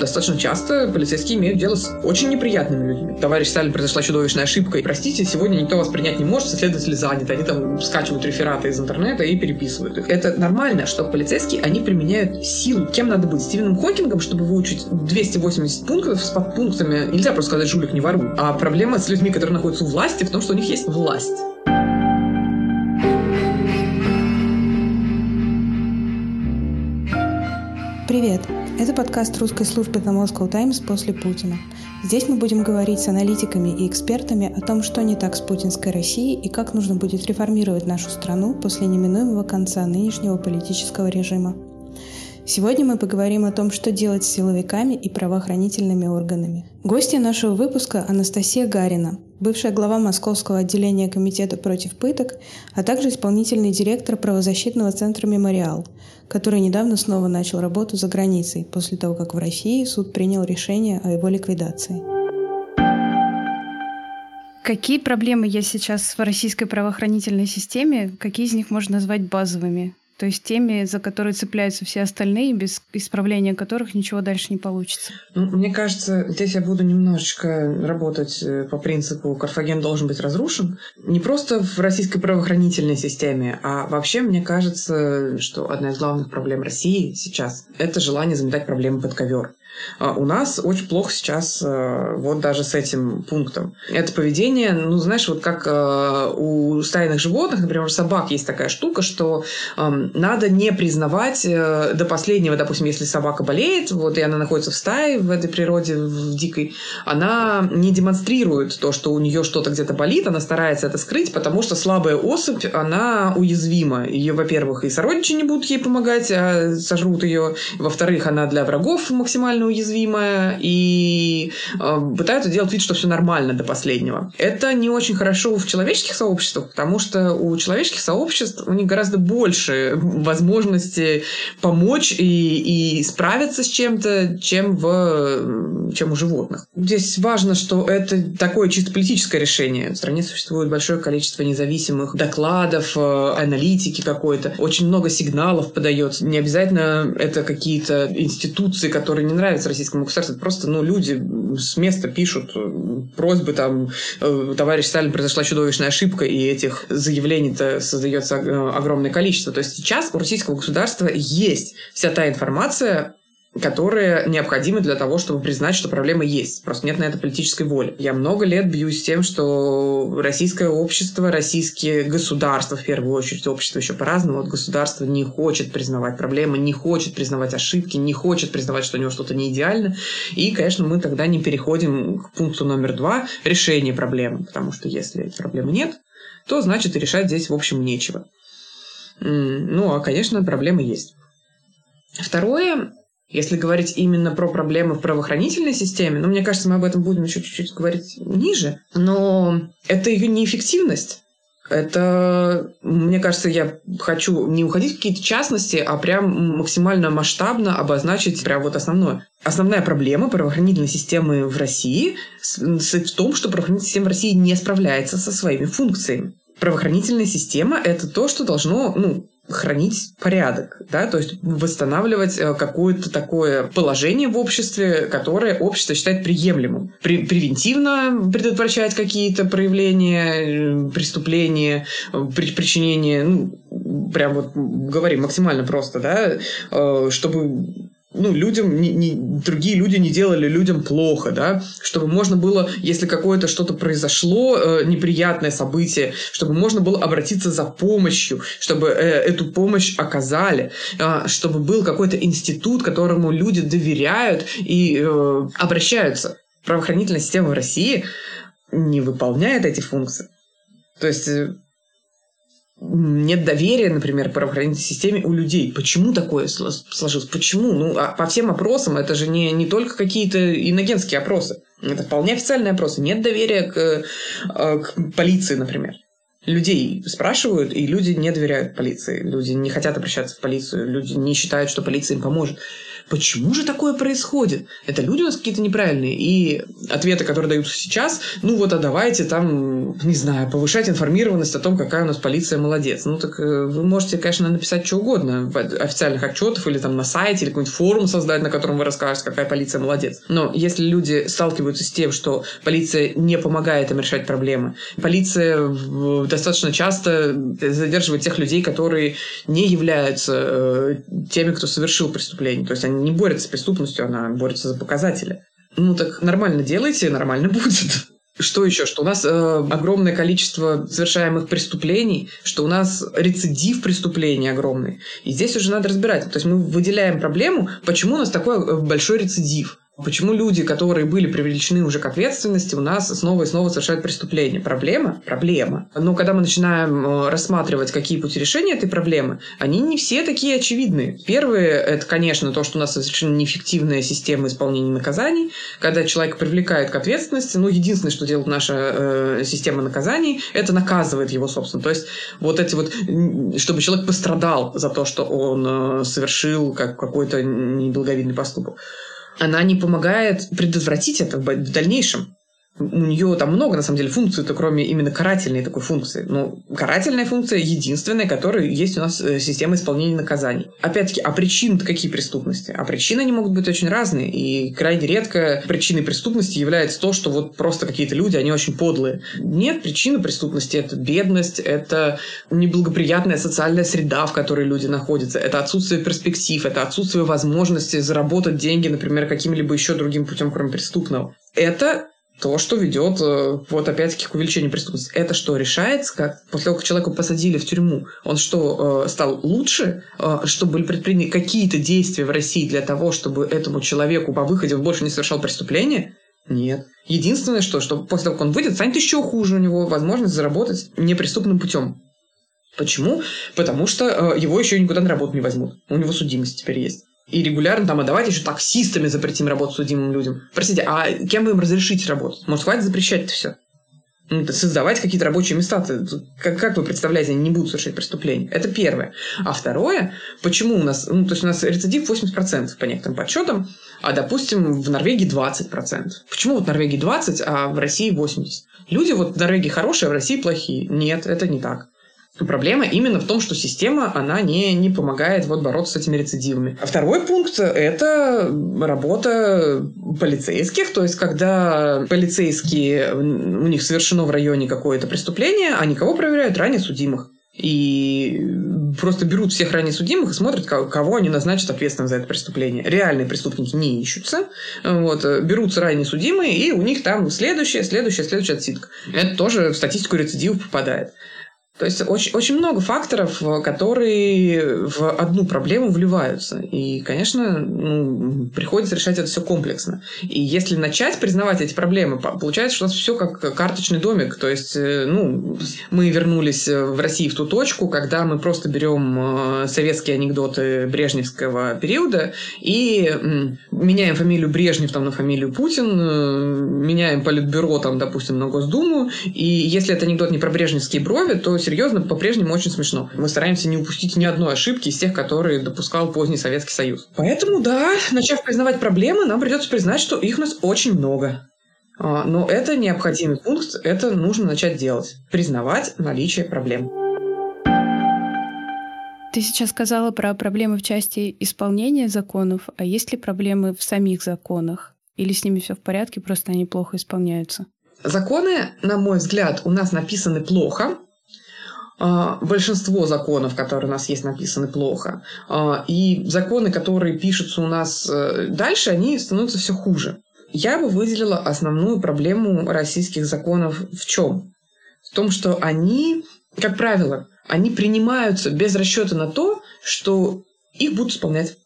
Достаточно часто полицейские имеют дело с очень неприятными людьми. Товарищ Сталин, произошла чудовищная ошибка. И, простите, сегодня никто вас принять не может, следователи заняты. Они там скачивают рефераты из интернета и переписывают их. Это нормально, что полицейские, они применяют силу. Кем надо быть? Стивеном Хокингом, чтобы выучить 280 пунктов с подпунктами. Нельзя просто сказать, жулик не воруй. А проблема с людьми, которые находятся у власти, в том, что у них есть власть. Привет! Это подкаст русской службы The Moscow Times после Путина. Здесь мы будем говорить с аналитиками и экспертами о том, что не так с путинской Россией и как нужно будет реформировать нашу страну после неминуемого конца нынешнего политического режима. Сегодня мы поговорим о том, что делать с силовиками и правоохранительными органами. Гости нашего выпуска Анастасия Гарина, бывшая глава Московского отделения Комитета против пыток, а также исполнительный директор правозащитного центра «Мемориал», который недавно снова начал работу за границей после того, как в России суд принял решение о его ликвидации. Какие проблемы есть сейчас в российской правоохранительной системе? Какие из них можно назвать базовыми? То есть теми, за которые цепляются все остальные, без исправления которых ничего дальше не получится. Ну, мне кажется, здесь я буду немножечко работать э, по принципу «Карфаген должен быть разрушен». Не просто в российской правоохранительной системе, а вообще мне кажется, что одна из главных проблем России сейчас – это желание заметать проблемы под ковер. А у нас очень плохо сейчас э, вот даже с этим пунктом. Это поведение, ну, знаешь, вот как э, у стайных животных, например, у собак есть такая штука, что эм, надо не признавать э, до последнего, допустим, если собака болеет, вот, и она находится в стае в этой природе, в дикой, она не демонстрирует то, что у нее что-то где-то болит, она старается это скрыть, потому что слабая особь, она уязвима. Ее, во-первых, и сородичи не будут ей помогать, а сожрут ее. Во-вторых, она для врагов максимально уязвимая и э, пытаются делать вид, что все нормально до последнего. Это не очень хорошо в человеческих сообществах, потому что у человеческих сообществ у них гораздо больше возможности помочь и, и справиться с чем-то, чем, в, чем у животных. Здесь важно, что это такое чисто политическое решение. В стране существует большое количество независимых докладов, э, аналитики какой-то. Очень много сигналов подается. Не обязательно это какие-то институции, которые не нравятся российскому государству. Просто ну, люди с места пишут э, просьбы, там, э, товарищ Сталин, произошла чудовищная ошибка, и этих заявлений-то создается огромное количество. То есть сейчас у российского государства есть вся та информация, которые необходимы для того, чтобы признать, что проблема есть. Просто нет на это политической воли. Я много лет бьюсь тем, что российское общество, российские государства, в первую очередь, общество еще по-разному, вот государство не хочет признавать проблемы, не хочет признавать ошибки, не хочет признавать, что у него что-то не идеально. И, конечно, мы тогда не переходим к пункту номер два – решение проблемы. Потому что если проблемы нет, то значит и решать здесь, в общем, нечего. Ну, а, конечно, проблемы есть. Второе, если говорить именно про проблемы в правоохранительной системе, ну, мне кажется, мы об этом будем еще чуть-чуть говорить ниже, но это ее неэффективность. Это, мне кажется, я хочу не уходить в какие-то частности, а прям максимально масштабно обозначить прям вот основное. Основная проблема правоохранительной системы в России в том, что правоохранительная система в России не справляется со своими функциями. Правоохранительная система – это то, что должно ну, хранить порядок, да, то есть восстанавливать э, какое-то такое положение в обществе, которое общество считает приемлемым. При, превентивно предотвращать какие-то проявления э, преступления, э, при, причинения, ну, прям вот говорим максимально просто, да, чтобы ну, людям, не, не, другие люди не делали людям плохо, да, чтобы можно было, если какое-то что-то произошло, э, неприятное событие, чтобы можно было обратиться за помощью, чтобы э, эту помощь оказали, э, чтобы был какой-то институт, которому люди доверяют и э, обращаются. Правоохранительная система в России не выполняет эти функции. То есть э, нет доверия, например, правоохранительной системе у людей. Почему такое сложилось? Почему? Ну, а по всем опросам это же не, не только какие-то иногенские опросы. Это вполне официальные опросы. Нет доверия к, э, к полиции, например. Людей спрашивают, и люди не доверяют полиции. Люди не хотят обращаться в полицию. Люди не считают, что полиция им поможет. Почему же такое происходит? Это люди у нас какие-то неправильные. И ответы, которые даются сейчас, ну вот, а давайте там, не знаю, повышать информированность о том, какая у нас полиция молодец. Ну так э, вы можете, конечно, написать что угодно в официальных отчетах или там на сайте, или какой-нибудь форум создать, на котором вы расскажете, какая полиция молодец. Но если люди сталкиваются с тем, что полиция не помогает им решать проблемы, полиция достаточно часто задерживает тех людей, которые не являются э, теми, кто совершил преступление. То есть они не борются с преступностью, она борется за показатели. Ну так нормально делайте, нормально будет. Что еще? Что у нас э, огромное количество совершаемых преступлений, что у нас рецидив преступлений огромный. И здесь уже надо разбирать. То есть мы выделяем проблему, почему у нас такой э, большой рецидив. Почему люди, которые были привлечены уже к ответственности, у нас снова и снова совершают преступления? Проблема? Проблема. Но когда мы начинаем э, рассматривать, какие пути решения этой проблемы, они не все такие очевидные. Первое, это, конечно, то, что у нас совершенно неэффективная система исполнения наказаний. Когда человек привлекает к ответственности, ну, единственное, что делает наша э, система наказаний, это наказывает его, собственно. То есть вот эти вот, чтобы человек пострадал за то, что он э, совершил как какой-то неблаговидный поступок она не помогает предотвратить это в дальнейшем у нее там много, на самом деле, функций, то кроме именно карательной такой функции. Но карательная функция единственная, которая есть у нас э, система исполнения наказаний. Опять-таки, а причины-то какие преступности? А причины они могут быть очень разные. И крайне редко причиной преступности является то, что вот просто какие-то люди, они очень подлые. Нет, причина преступности – это бедность, это неблагоприятная социальная среда, в которой люди находятся, это отсутствие перспектив, это отсутствие возможности заработать деньги, например, каким-либо еще другим путем, кроме преступного. Это то, что ведет э, вот опять-таки к увеличению преступности. Это что, решается, как после того, как человека посадили в тюрьму, он что, э, стал лучше, э, что были предприняты какие-то действия в России для того, чтобы этому человеку по выходе он больше не совершал преступления? Нет. Единственное, что, что после того, как он выйдет, станет еще хуже у него возможность заработать непреступным путем. Почему? Потому что его еще никуда на работу не возьмут. У него судимость теперь есть и регулярно там, а давайте еще таксистами запретим работать судимым людям. Простите, а кем вы им разрешите работать? Может, хватит запрещать это все? Ну, создавать какие-то рабочие места. Как, как вы представляете, они не будут совершать преступления? Это первое. А второе, почему у нас, ну, то есть у нас рецидив 80% по некоторым подсчетам, а, допустим, в Норвегии 20%. Почему вот в Норвегии 20, а в России 80%? Люди вот в Норвегии хорошие, а в России плохие. Нет, это не так. Проблема именно в том, что система, она не, не помогает вот бороться с этими рецидивами. А второй пункт – это работа полицейских, то есть когда полицейские, у них совершено в районе какое-то преступление, они кого проверяют? Ранее судимых. И просто берут всех ранее судимых и смотрят, кого они назначат ответственным за это преступление. Реальные преступники не ищутся. Вот, берутся ранее судимые, и у них там следующая, следующая, следующая отсидка. Это тоже в статистику рецидивов попадает. То есть очень, очень много факторов, э, которые в одну проблему вливаются. И, конечно, ну, приходится решать это все комплексно. И если начать признавать эти проблемы, получается, что у нас все как карточный домик. То есть, э, ну, мы вернулись в России в ту точку, когда мы просто берем э, советские анекдоты брежневского периода и меняем фамилию Брежнев там на фамилию Путин, меняем политбюро там, допустим, на Госдуму. И если это анекдот не про брежневские брови, то серьезно, по-прежнему очень смешно. Мы стараемся не упустить ни одной ошибки из тех, которые допускал поздний Советский Союз. Поэтому, да, начав признавать проблемы, нам придется признать, что их у нас очень много. А, но это необходимый пункт, это нужно начать делать. Признавать наличие проблем. Ты сейчас сказала про проблемы в части исполнения законов, а есть ли проблемы в самих законах? Или с ними все в порядке, просто они плохо исполняются? Законы, на мой взгляд, у нас написаны плохо, большинство законов, которые у нас есть, написаны плохо. А, и законы, которые пишутся у нас э, дальше, они становятся все хуже. Я бы выделила основную проблему российских законов в чем? В том, что они, как правило, они принимаются без расчета на то, что их будут исполнять.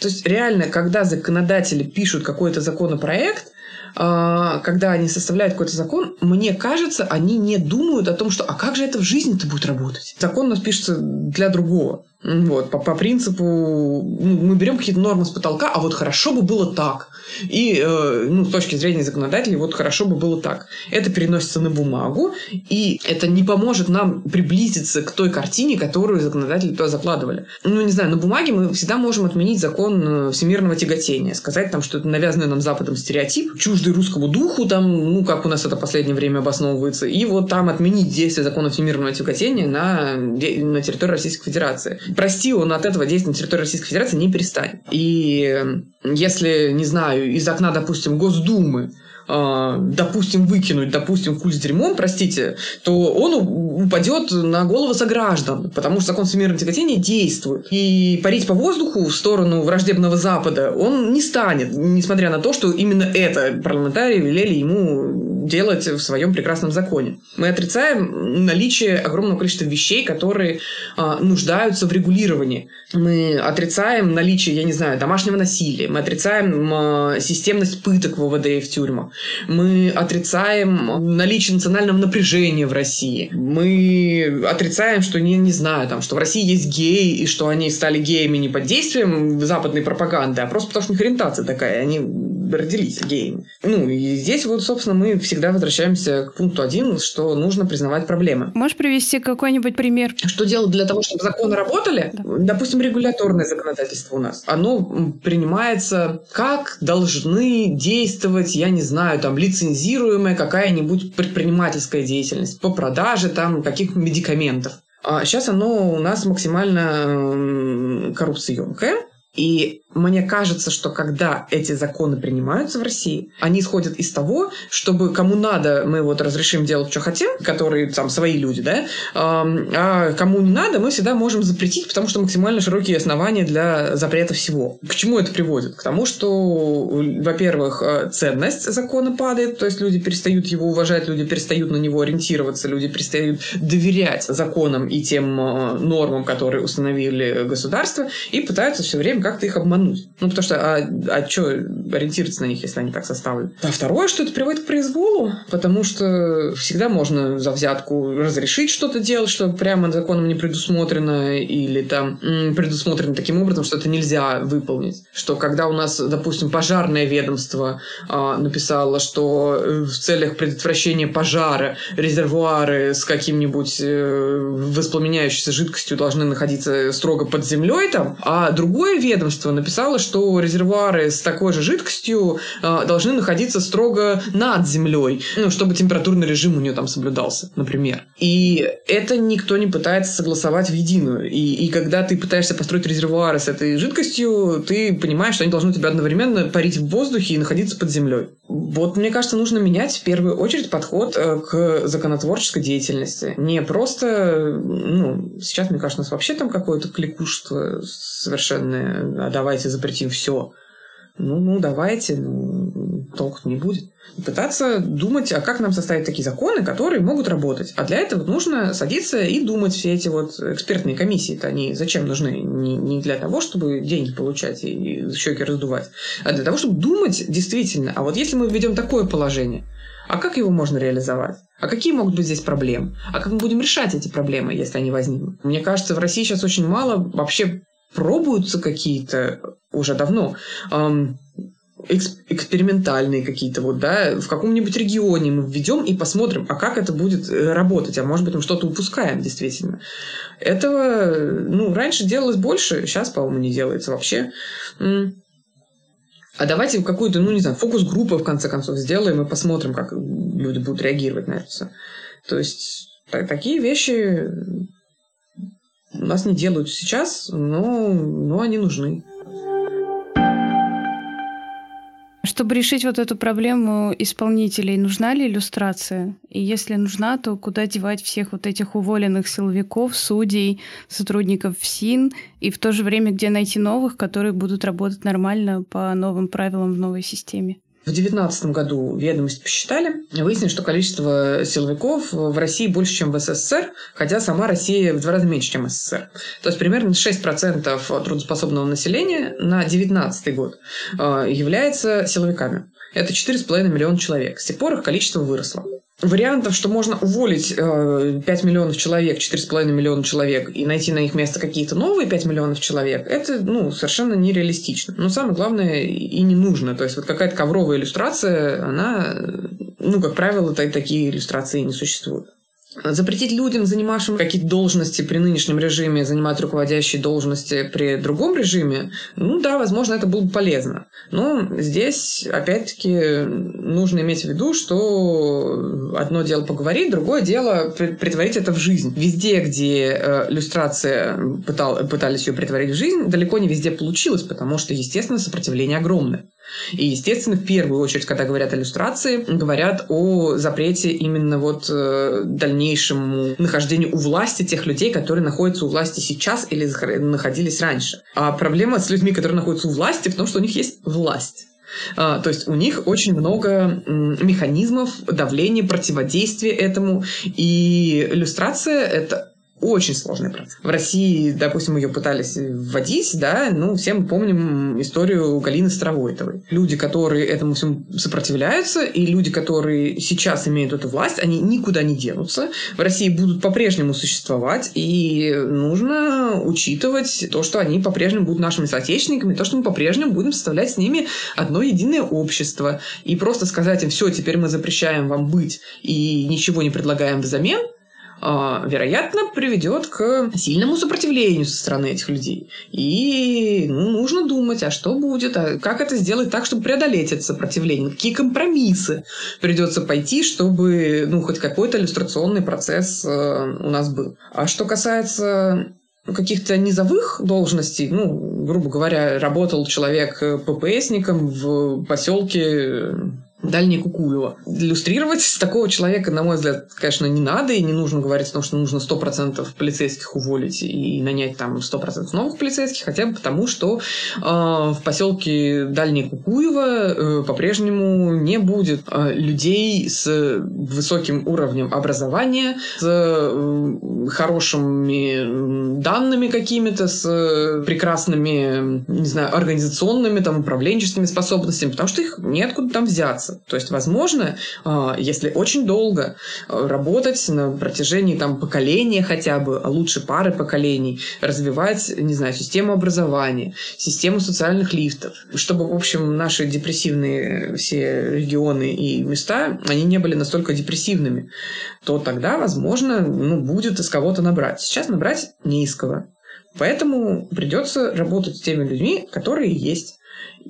То есть реально, когда законодатели пишут какой-то законопроект, а, когда они составляют какой-то закон, мне кажется, они не думают о том, что а как же это в жизни-то будет работать? Закон у нас пишется для другого. Вот, по, по принципу, ну, мы берем какие-то нормы с потолка, а вот хорошо бы было так. И, э, ну, с точки зрения законодателей, вот хорошо бы было так. Это переносится на бумагу, и это не поможет нам приблизиться к той картине, которую законодатели туда закладывали. Ну, не знаю, на бумаге мы всегда можем отменить закон э, всемирного тяготения, сказать там, что это навязанный нам Западом стереотип, чуждый русскому духу, там, ну, как у нас это последнее время обосновывается, и вот там отменить действие закона всемирного тяготения на, на территории Российской Федерации. Прости, он от этого действия на территории Российской Федерации не перестанет. И э, если, не знаю, из окна, допустим, Госдумы а, допустим, выкинуть, допустим, куль с дерьмом, простите, то он упадет на головы сограждан, потому что закон всемирного тяготения действует. И парить по воздуху в сторону враждебного Запада он не станет, несмотря на то, что именно это парламентарии велели ему делать в своем прекрасном законе. Мы отрицаем наличие огромного количества вещей, которые а, нуждаются в регулировании. Мы отрицаем наличие, я не знаю, домашнего насилия. Мы отрицаем а, системность пыток в ОВД и в тюрьмах. Мы отрицаем наличие национального напряжения в России. Мы отрицаем, что, не, не знаю, там, что в России есть геи, и что они стали геями не под действием западной пропаганды, а просто потому что у них ориентация такая. Они родились геями. Ну, и здесь вот, собственно, мы всегда возвращаемся к пункту один, что нужно признавать проблемы. Можешь привести какой-нибудь пример? Что делать для того, чтобы законы работали? Да. Допустим, регуляторное законодательство у нас. Оно принимается, как должны действовать, я не знаю, там, лицензируемая какая-нибудь предпринимательская деятельность по продаже там каких медикаментов. А сейчас оно у нас максимально коррупционное. И мне кажется, что когда эти законы принимаются в России, они исходят из того, чтобы кому надо, мы вот разрешим делать, что хотим, которые там свои люди, да, а кому не надо, мы всегда можем запретить, потому что максимально широкие основания для запрета всего. К чему это приводит? К тому, что, во-первых, э, ценность закона падает, то есть люди перестают его уважать, люди перестают на него ориентироваться, люди перестают доверять законам и тем э, нормам, которые установили государство, и пытаются все время как-то их обмануть обмануть. Ну, потому что, а, а что ориентироваться на них, если они так составлены? А второе, что это приводит к произволу, потому что всегда можно за взятку разрешить что-то делать, что прямо законом не предусмотрено, или там предусмотрено таким образом, что это нельзя выполнить. Что когда у нас, допустим, пожарное ведомство а, написало, что э, в целях предотвращения пожара резервуары с каким-нибудь э, воспламеняющейся жидкостью должны находиться строго под землей там, а другое ведомство написало написала, что резервуары с такой же жидкостью э, должны находиться строго над землей, ну, чтобы температурный режим у нее там соблюдался, например. И это никто не пытается согласовать в единую. И, и когда ты пытаешься построить резервуары с этой жидкостью, ты понимаешь, что они должны у тебя одновременно парить в воздухе и находиться под землей. Вот, мне кажется, нужно менять в первую очередь подход э, к законотворческой деятельности. Не просто, ну, сейчас, мне кажется, у нас вообще там какое-то кликушество совершенное, а давайте давайте запретим все. Ну, ну, давайте, ну, толку не будет. Пытаться думать, а как нам составить такие законы, которые могут работать. А для этого нужно садиться и думать все эти вот экспертные комиссии-то, они зачем нужны? Не, не для того, чтобы деньги получать и щеки раздувать, а для того, чтобы думать действительно, а вот если мы введем такое положение, а как его можно реализовать? А какие могут быть здесь проблемы? А как мы будем решать эти проблемы, если они возникнут? Мне кажется, в России сейчас очень мало вообще пробуются какие-то уже давно экспериментальные какие-то вот, да, в каком-нибудь регионе мы введем и посмотрим, а как это будет э, работать, а может быть мы что-то упускаем действительно. Этого, ну, раньше делалось больше, сейчас, по-моему, не делается вообще. А давайте какую-то, ну, не знаю, фокус-группу, в конце концов, сделаем и посмотрим, как люди будут реагировать на это все. То есть, такие вещи у нас не делают сейчас, но, но они нужны. Чтобы решить вот эту проблему исполнителей, нужна ли иллюстрация? И если нужна, то куда девать всех вот этих уволенных силовиков, судей, сотрудников ФСИН, и в то же время где найти новых, которые будут работать нормально по новым правилам в новой системе? В 2019 году ведомости посчитали, выяснили, что количество силовиков в России больше, чем в СССР, хотя сама Россия в два раза меньше, чем СССР. То есть примерно 6% трудоспособного населения на 2019 год э, является силовиками. Это 4,5 миллиона человек. С тех пор их количество выросло. Вариантов, что можно уволить э, 5 миллионов человек, 4,5 миллиона человек и найти на их место какие-то новые 5 миллионов человек, это ну, совершенно нереалистично. Но самое главное и не нужно. То есть вот какая-то ковровая иллюстрация, она, ну, как правило, такие иллюстрации не существуют. Запретить людям, занимавшим какие-то должности при нынешнем режиме, занимать руководящие должности при другом режиме, ну да, возможно, это было бы полезно. Но здесь, опять-таки, нужно иметь в виду, что одно дело поговорить, другое дело притворить это в жизнь. Везде, где э, иллюстрация пытал, пытались ее притворить в жизнь, далеко не везде получилось, потому что, естественно, сопротивление огромное. И, естественно, в первую очередь, когда говорят иллюстрации, говорят о запрете именно вот э, дальнейшему нахождению у власти тех людей, которые находятся у власти сейчас или находились раньше. А проблема с людьми, которые находятся у власти, в том, что у них есть власть. А, то есть у них очень много механизмов давления, противодействия этому. И иллюстрация — это очень сложный процесс. В России, допустим, ее пытались вводить, да, ну, все мы помним историю Галины Старовойтовой. Люди, которые этому всему сопротивляются, и люди, которые сейчас имеют эту власть, они никуда не денутся. В России будут по-прежнему существовать, и нужно учитывать то, что они по-прежнему будут нашими соотечественниками, то, что мы по-прежнему будем составлять с ними одно единое общество. И просто сказать им, все, теперь мы запрещаем вам быть и ничего не предлагаем взамен – вероятно, приведет к сильному сопротивлению со стороны этих людей. И ну, нужно думать, а что будет, а как это сделать так, чтобы преодолеть это сопротивление, какие компромиссы придется пойти, чтобы ну, хоть какой-то иллюстрационный процесс э, у нас был. А что касается каких-то низовых должностей, ну, грубо говоря, работал человек ППСником в поселке Дальнее Кукуева. Иллюстрировать такого человека, на мой взгляд, конечно, не надо, и не нужно говорить о том, что нужно 100% полицейских уволить и нанять там 100% новых полицейских, хотя бы потому, что э, в поселке Дальнее Кукуева э, по-прежнему не будет э, людей с высоким уровнем образования, с э, хорошими данными какими-то, с прекрасными, не знаю, организационными, там, управленческими способностями, потому что их неоткуда там взяться меняться. То есть, возможно, а, если очень долго а, работать на протяжении там, поколения хотя бы, а лучше пары поколений, развивать, не знаю, систему образования, систему социальных лифтов, чтобы, в общем, наши депрессивные все регионы и места, они не были настолько депрессивными, то тогда, возможно, ну, будет из кого-то набрать. Сейчас набрать не из кого. Поэтому придется работать с теми людьми, которые есть.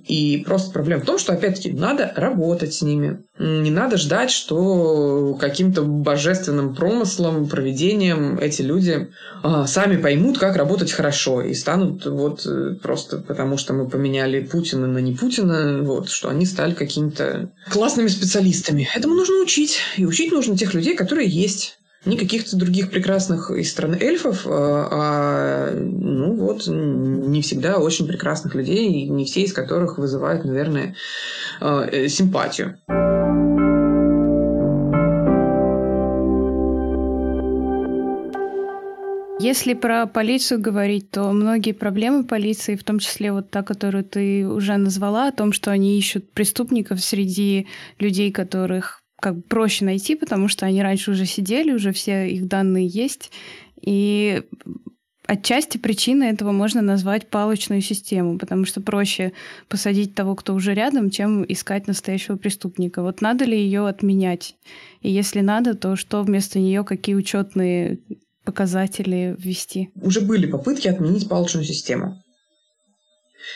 И просто проблема в том, что, опять-таки, надо работать с ними. Не надо ждать, что каким-то божественным промыслом, проведением эти люди а, сами поймут, как работать хорошо. И станут вот э, просто потому, что мы поменяли Путина на не Путина, вот, что они стали какими-то классными специалистами. Этому нужно учить. И учить нужно тех людей, которые есть не каких-то других прекрасных из страны эльфов, а, а ну вот не всегда очень прекрасных людей, не все из которых вызывают, наверное, а, э, симпатию. Если про полицию говорить, то многие проблемы полиции, в том числе вот та, которую ты уже назвала, о том, что они ищут преступников среди людей, которых как бы проще найти, потому что они раньше уже сидели, уже все их данные есть. И отчасти причиной этого можно назвать палочную систему, потому что проще посадить того, кто уже рядом, чем искать настоящего преступника. Вот надо ли ее отменять? И если надо, то что вместо нее, какие учетные показатели ввести? Уже были попытки отменить палочную систему.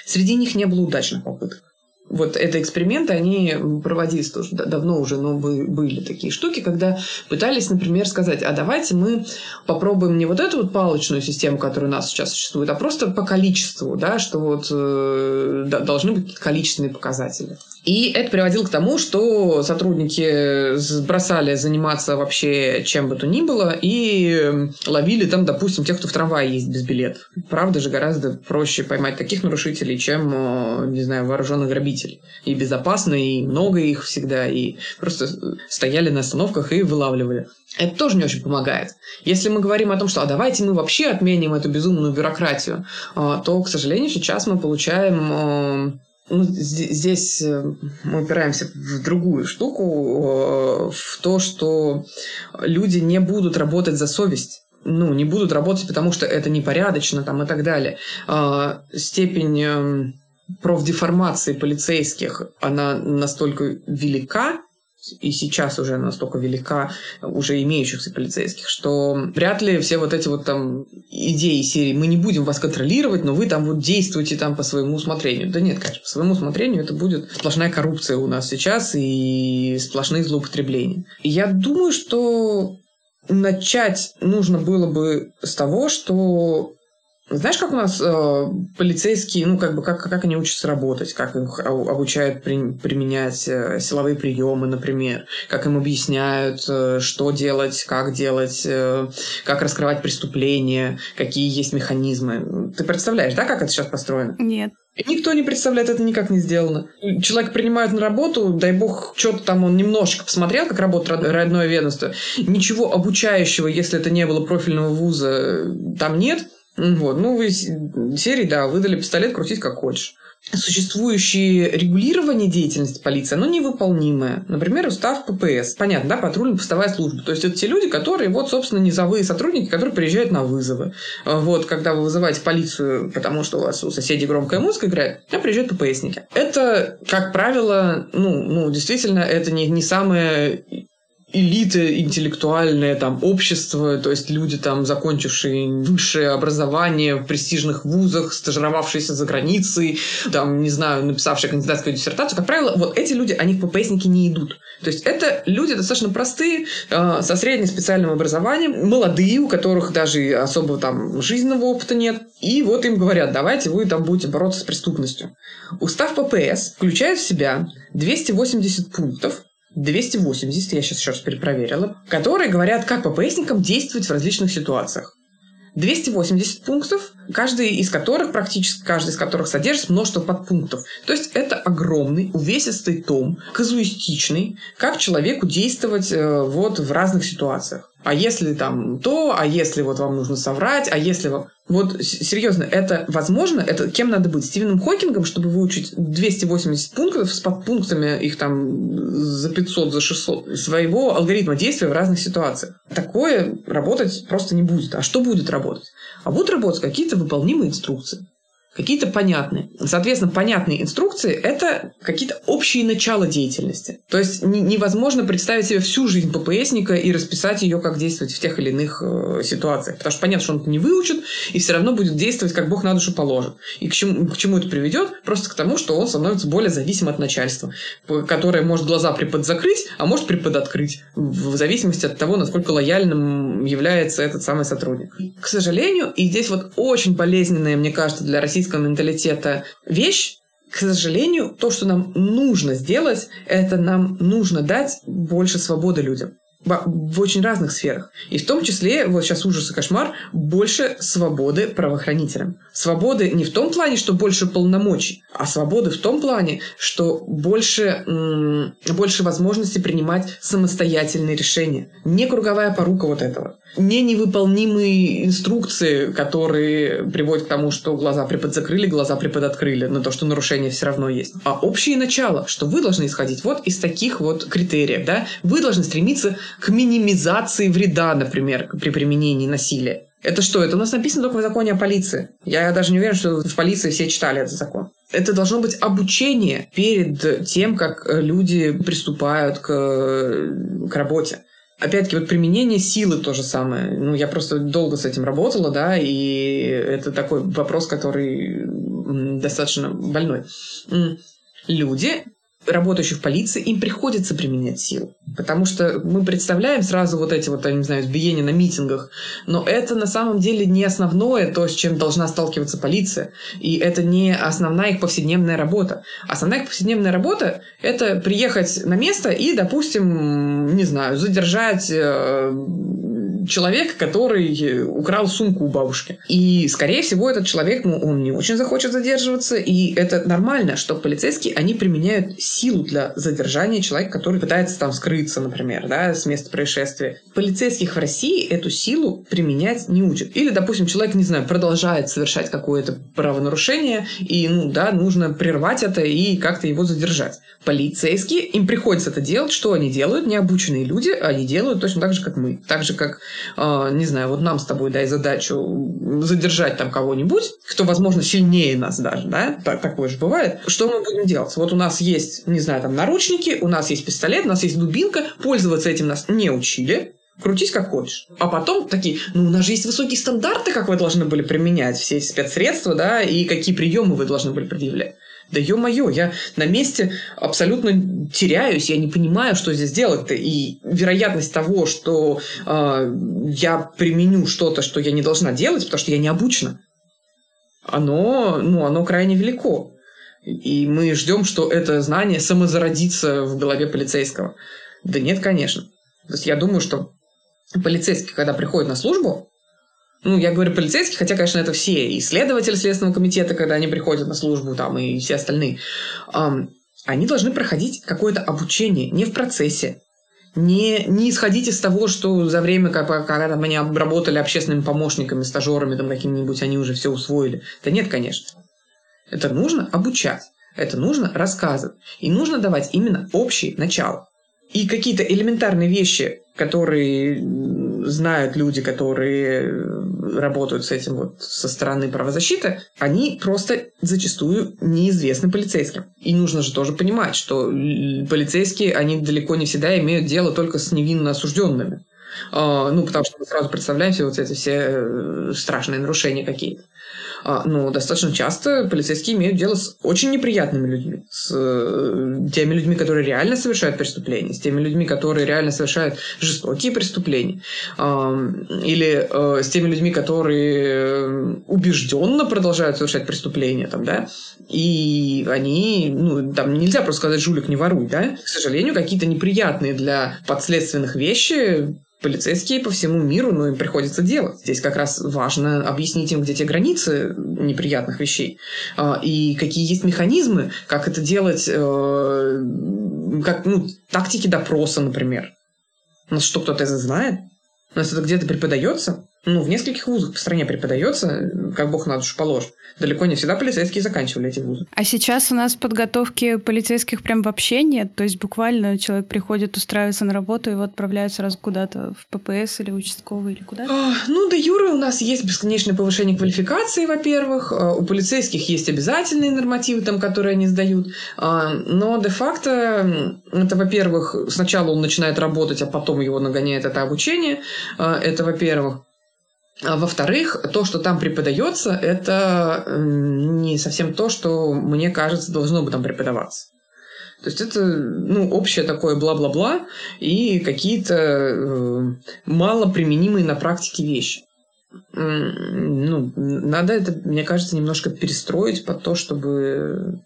Среди них не было удачных попыток вот это эксперименты, они проводились тоже давно уже, но были такие штуки, когда пытались, например, сказать, а давайте мы попробуем не вот эту вот палочную систему, которая у нас сейчас существует, а просто по количеству, да, что вот э, должны быть количественные показатели. И это приводило к тому, что сотрудники бросали заниматься вообще чем бы то ни было и ловили там, допустим, тех, кто в трамвае ездит без билетов. Правда же гораздо проще поймать таких нарушителей, чем, э, не знаю, вооруженных грабителей. И безопасно, и много их всегда, и просто стояли на остановках и вылавливали. Это тоже не очень помогает. Если мы говорим о том, что а давайте мы вообще отменим эту безумную бюрократию, э, то, к сожалению, сейчас мы получаем э, ну, здесь э, мы упираемся в другую штуку, э, в то, что люди не будут работать за совесть ну, не будут работать, потому что это непорядочно там, и так далее. А, степень эм, профдеформации полицейских, она настолько велика, и сейчас уже настолько велика уже имеющихся полицейских, что вряд ли все вот эти вот там идеи серии «мы не будем вас контролировать, но вы там вот действуете там по своему усмотрению». Да нет, конечно, по своему усмотрению это будет сплошная коррупция у нас сейчас и сплошные злоупотребления. Я думаю, что начать нужно было бы с того, что знаешь, как у нас э, полицейские, ну, как бы, как, как они учатся работать, как их обучают при, применять э, силовые приемы, например, как им объясняют, э, что делать, как делать, э, как раскрывать преступления, какие есть механизмы. Ты представляешь, да, как это сейчас построено? Нет. Никто не представляет, это никак не сделано. Человек принимают на работу, дай бог, что-то там он немножечко посмотрел, как работает родное ведомство. Ничего обучающего, если это не было профильного вуза, там нет. Вот. Ну, вы серии, да, выдали пистолет, крутить как хочешь. Существующие регулирование деятельности полиции, оно невыполнимое. Например, устав ППС. Понятно, да, патрульно-постовая служба. То есть, это те люди, которые, вот, собственно, низовые сотрудники, которые приезжают на вызовы. Вот, когда вы вызываете полицию, потому что у вас у соседей громкая музыка играет, а приезжают ППСники. Это, как правило, ну, ну действительно, это не, не самое элиты интеллектуальное там общество, то есть люди там, закончившие высшее образование в престижных вузах, стажировавшиеся за границей, там, не знаю, написавшие кандидатскую диссертацию, как правило, вот эти люди, они в ППСники не идут. То есть это люди достаточно простые, э, со средним специальным образованием, молодые, у которых даже особо там жизненного опыта нет, и вот им говорят, давайте вы там будете бороться с преступностью. Устав ППС включает в себя 280 пунктов, 280, я сейчас еще раз перепроверила, которые говорят, как ППСникам действовать в различных ситуациях. 280 пунктов, каждый из которых, практически каждый из которых содержит множество подпунктов. То есть это огромный, увесистый том, казуистичный, как человеку действовать э, вот в разных ситуациях а если там то, а если вот вам нужно соврать, а если вам... Вот серьезно, это возможно? Это кем надо быть? Стивеном Хокингом, чтобы выучить 280 пунктов с подпунктами, их там за 500, за 600, своего алгоритма действия в разных ситуациях. Такое работать просто не будет. А что будет работать? А будут работать какие-то выполнимые инструкции какие-то понятные. Соответственно, понятные инструкции – это какие-то общие начала деятельности. То есть невозможно представить себе всю жизнь ППСника и расписать ее, как действовать в тех или иных э, ситуациях. Потому что понятно, что он это не выучит, и все равно будет действовать, как Бог на душу положит. И к чему, к чему это приведет? Просто к тому, что он становится более зависим от начальства, которое может глаза приподзакрыть, а может приподоткрыть, в зависимости от того, насколько лояльным является этот самый сотрудник. К сожалению, и здесь вот очень болезненная, мне кажется, для российского российского менталитета вещь, к сожалению, то, что нам нужно сделать, это нам нужно дать больше свободы людям в очень разных сферах. И в том числе, вот сейчас ужас и кошмар, больше свободы правоохранителям. Свободы не в том плане, что больше полномочий, а свободы в том плане, что больше, больше возможности принимать самостоятельные решения. Не круговая порука вот этого. Не невыполнимые инструкции, которые приводят к тому, что глаза приподзакрыли, глаза приподоткрыли, на то, что нарушение все равно есть. А общее начало, что вы должны исходить вот из таких вот критериев. Да? Вы должны стремиться к минимизации вреда, например, при применении насилия. Это что? Это у нас написано только в законе о полиции. Я даже не уверен, что в полиции все читали этот закон. Это должно быть обучение перед тем, как люди приступают к, к работе. Опять-таки, вот применение силы то же самое. Ну, я просто долго с этим работала, да, и это такой вопрос, который достаточно больной. Люди работающих в полиции, им приходится применять силу. Потому что мы представляем сразу вот эти вот, я не знаю, избиения на митингах, но это на самом деле не основное то, с чем должна сталкиваться полиция. И это не основная их повседневная работа. Основная их повседневная работа – это приехать на место и, допустим, не знаю, задержать э, человек, который украл сумку у бабушки. И, скорее всего, этот человек, ну, он не очень захочет задерживаться, и это нормально, что полицейские, они применяют силу для задержания человека, который пытается там скрыться, например, да, с места происшествия. Полицейских в России эту силу применять не учат. Или, допустим, человек, не знаю, продолжает совершать какое-то правонарушение, и, ну, да, нужно прервать это и как-то его задержать. Полицейские, им приходится это делать. Что они делают? Необученные люди, они делают точно так же, как мы. Так же, как, э, не знаю, вот нам с тобой дай задачу задержать там кого-нибудь, кто, возможно, сильнее нас даже, да, так, такое же бывает. Что мы будем делать? Вот у нас есть, не знаю, там наручники, у нас есть пистолет, у нас есть дубинка, пользоваться этим нас не учили, крутись как хочешь. А потом такие, ну, у нас же есть высокие стандарты, как вы должны были применять все эти спецсредства, да, и какие приемы вы должны были предъявлять. Да ё-моё, я на месте абсолютно теряюсь, я не понимаю, что здесь делать-то. И вероятность того, что э, я применю что-то, что я не должна делать, потому что я не обучена, оно, ну, оно крайне велико. И мы ждем, что это знание самозародится в голове полицейского. Да нет, конечно. То есть я думаю, что полицейский, когда приходит на службу, ну, я говорю полицейские, хотя, конечно, это все, и следователи Следственного комитета, когда они приходят на службу, там, и все остальные, эм, они должны проходить какое-то обучение, не в процессе, не, не исходить из того, что за время, когда, когда там, они работали общественными помощниками, стажерами там какими-нибудь, они уже все усвоили. Да нет, конечно. Это нужно обучать, это нужно рассказывать, и нужно давать именно общий начало. И какие-то элементарные вещи, которые знают люди, которые работают с этим вот со стороны правозащиты, они просто зачастую неизвестны полицейским. И нужно же тоже понимать, что полицейские, они далеко не всегда имеют дело только с невинно осужденными. А, ну, потому что мы сразу представляем себе вот эти все э, страшные нарушения какие-то. А, но достаточно часто полицейские имеют дело с очень неприятными людьми, с э, теми людьми, которые реально совершают преступления, с теми людьми, которые реально совершают жестокие преступления, или э, с теми людьми, которые убежденно продолжают совершать преступления, там, да, и они, ну, там нельзя просто сказать «жулик, не воруй», да, к сожалению, какие-то неприятные для подследственных вещи полицейские по всему миру, но им приходится делать. Здесь как раз важно объяснить им, где те границы неприятных вещей а, и какие есть механизмы, как это делать, э, как ну, тактики допроса, например. У нас что, кто-то это знает? У нас это где-то преподается? Ну, в нескольких вузах по стране преподается, как бог на душу положит. Далеко не всегда полицейские заканчивали эти вузы. А сейчас у нас подготовки полицейских прям вообще нет? То есть буквально человек приходит, устраивается на работу, его отправляют сразу куда-то в ППС или участковый или куда? А, ну, до юры у нас есть бесконечное повышение квалификации, во-первых. А, у полицейских есть обязательные нормативы, там, которые они сдают. А, но де-факто это, во-первых, сначала он начинает работать, а потом его нагоняет это обучение. А, это, во-первых. А во-вторых, то, что там преподается, это не совсем то, что, мне кажется, должно бы там преподаваться. То есть это ну, общее такое бла-бла-бла и какие-то э, мало применимые на практике вещи. Ну, надо это, мне кажется, немножко перестроить под то, чтобы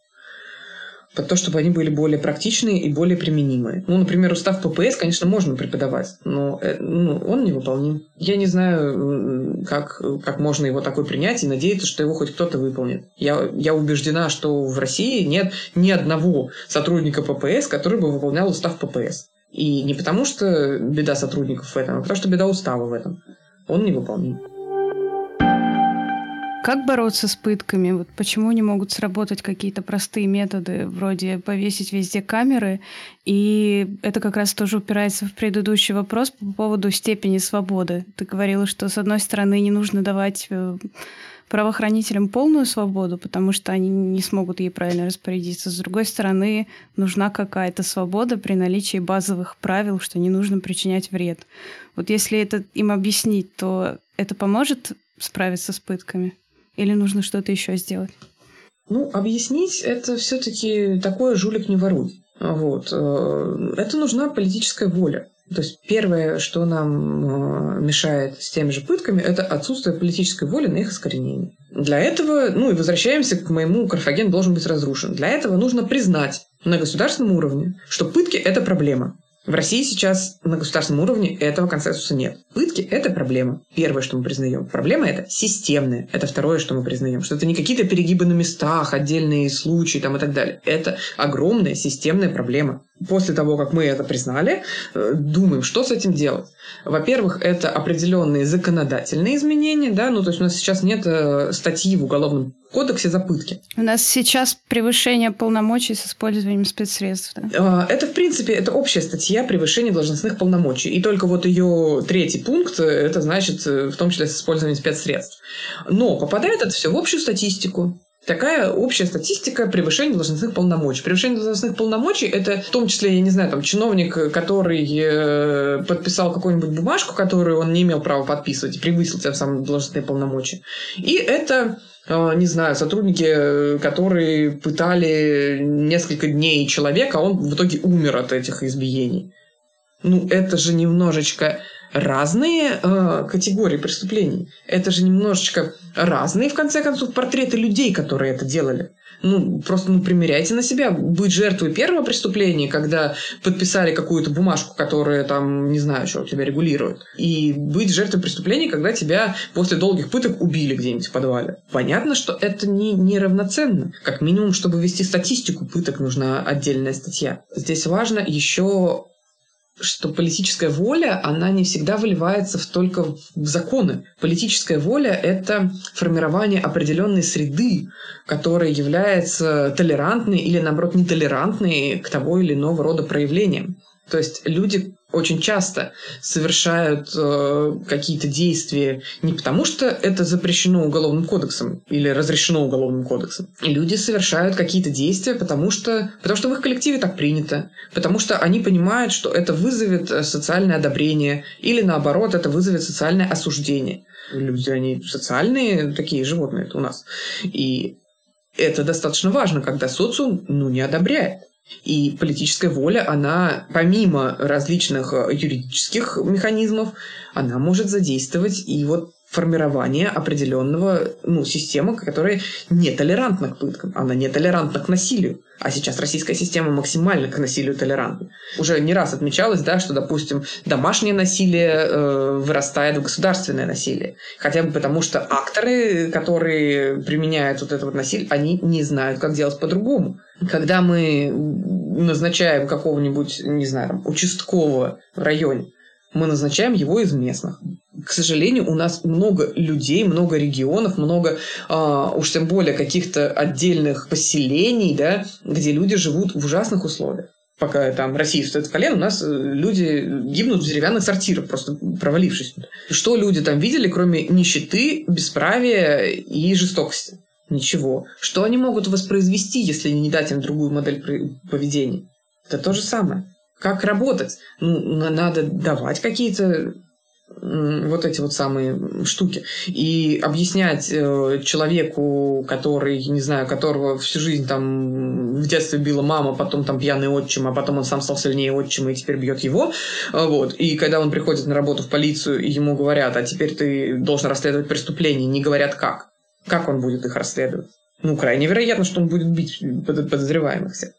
под то, чтобы они были более практичные и более применимые. Ну, например, устав ППС, конечно, можно преподавать, но э, ну, он невыполним. Я не знаю, как, как можно его такой принять и надеяться, что его хоть кто-то выполнит. Я, я убеждена, что в России нет ни одного сотрудника ППС, который бы выполнял устав ППС. И не потому, что беда сотрудников в этом, а потому, что беда устава в этом. Он невыполним. Как бороться с пытками? Вот почему не могут сработать какие-то простые методы, вроде повесить везде камеры? И это как раз тоже упирается в предыдущий вопрос по поводу степени свободы. Ты говорила, что с одной стороны не нужно давать э, правоохранителям полную свободу, потому что они не смогут ей правильно распорядиться. С другой стороны, нужна какая-то свобода при наличии базовых правил, что не нужно причинять вред. Вот если это им объяснить, то это поможет справиться с пытками? Или нужно что-то еще сделать? Ну, объяснить это все-таки такое жулик не воруй. Вот. Э, это нужна политическая воля. То есть первое, что нам э, мешает с теми же пытками, это отсутствие политической воли на их искоренение. Для этого, ну и возвращаемся к моему, Карфаген должен быть разрушен. Для этого нужно признать на государственном уровне, что пытки – это проблема. В России сейчас на государственном уровне этого консенсуса нет. Пытки – это проблема. Первое, что мы признаем. Проблема – это системная. Это второе, что мы признаем. Что это не какие-то перегибы на местах, отдельные случаи там, и так далее. Это огромная системная проблема. После того, как мы это признали, э, думаем, что с этим делать. Во-первых, это определенные законодательные изменения, да, ну то есть у нас сейчас нет э, статьи в Уголовном кодексе за пытки. У нас сейчас превышение полномочий с использованием спецсредств. Да? Это, в принципе, это общая статья превышения должностных полномочий. И только вот ее третий пункт, это значит в том числе с использованием спецсредств. Но попадает это все в общую статистику. Такая общая статистика превышения должностных полномочий. Превышение должностных полномочий – это в том числе, я не знаю, там, чиновник, который э, подписал какую-нибудь бумажку, которую он не имел права подписывать, превысил тем самым должностные полномочия. И это э, не знаю, сотрудники, которые пытали несколько дней человека, а он в итоге умер от этих избиений. Ну, это же немножечко разные э, категории преступлений. Это же немножечко разные, в конце концов, портреты людей, которые это делали. Ну, просто ну, примеряйте на себя. Быть жертвой первого преступления, когда подписали какую-то бумажку, которая там, не знаю, что тебя регулирует. И быть жертвой преступления, когда тебя после долгих пыток убили где-нибудь в подвале. Понятно, что это не, не равноценно. Как минимум, чтобы вести статистику пыток, нужна отдельная статья. Здесь важно еще что политическая воля, она не всегда выливается в только в законы. Политическая воля – это формирование определенной среды, которая является толерантной или, наоборот, нетолерантной к того или иного рода проявлениям. То есть люди очень часто совершают э, какие-то действия не потому, что это запрещено уголовным кодексом или разрешено уголовным кодексом. Люди совершают какие-то действия, потому что, потому что в их коллективе так принято, потому что они понимают, что это вызовет э, социальное одобрение или наоборот это вызовет социальное осуждение. Люди, они социальные такие животные у нас. И это достаточно важно, когда социум ну, не одобряет. И политическая воля, она помимо различных э, юридических механизмов, она может задействовать и вот формирование определенного ну, системы, которая не толерантна к пыткам, она не толерантна к насилию. А сейчас российская система максимально к насилию толерантна. Уже не раз отмечалось, да, что, допустим, домашнее насилие э, вырастает в государственное насилие. Хотя бы потому, что акторы, которые применяют вот это вот насилие, они не знают, как делать по-другому. Когда мы назначаем какого-нибудь, не знаю, участкового в районе, мы назначаем его из местных. К сожалению, у нас много людей, много регионов, много, а, уж тем более каких-то отдельных поселений, да, где люди живут в ужасных условиях. Пока там Россия стоит в колен, у нас э, люди гибнут в деревянных сортирах, просто провалившись. Что люди там видели, кроме нищеты, бесправия и жестокости? Ничего. Что они могут воспроизвести, если не дать им другую модель поведения? Это то же самое. Как работать? Ну, надо давать какие-то вот эти вот самые штуки. И объяснять э, человеку, который, не знаю, которого всю жизнь там в детстве била мама, потом там пьяный отчим, а потом он сам стал сильнее отчима и теперь бьет его. Э, вот. И когда он приходит на работу в полицию, и ему говорят, а теперь ты должен расследовать преступления, не говорят как. Как он будет их расследовать? Ну, крайне вероятно, что он будет бить подозреваемых всех.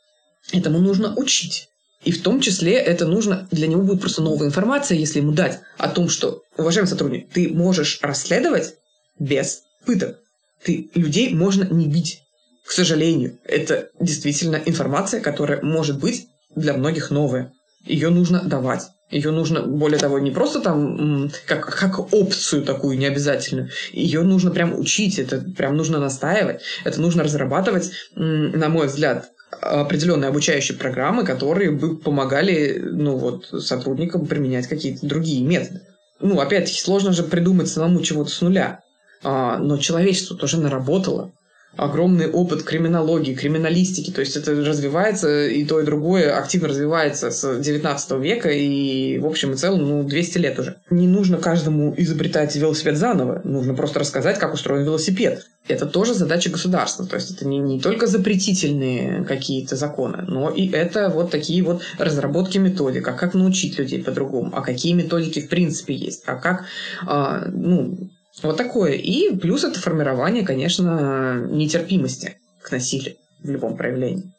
Этому нужно учить. И в том числе это нужно, для него будет просто новая информация, если ему дать о том, что, уважаемый сотрудник, ты можешь расследовать без пыток. Ты, людей можно не бить. К сожалению, это действительно информация, которая может быть для многих новая. Ее нужно давать. Ее нужно, более того, не просто там как, как опцию такую необязательную. Ее нужно прям учить, это прям нужно настаивать. Это нужно разрабатывать, на мой взгляд, определенные обучающие программы, которые бы помогали ну, вот, сотрудникам применять какие-то другие методы. Ну, опять-таки, сложно же придумать самому чего-то с нуля. А, но человечество тоже наработало огромный опыт криминологии, криминалистики. То есть это развивается, и то, и другое активно развивается с 19 века, и в общем и целом, ну, 200 лет уже. Не нужно каждому изобретать велосипед заново, нужно просто рассказать, как устроен велосипед. Это тоже задача государства. То есть это не, не только запретительные какие-то законы, но и это вот такие вот разработки методик, а как научить людей по-другому, а какие методики в принципе есть, а как, а, ну, вот такое. И плюс это формирование, конечно, нетерпимости к насилию в любом проявлении.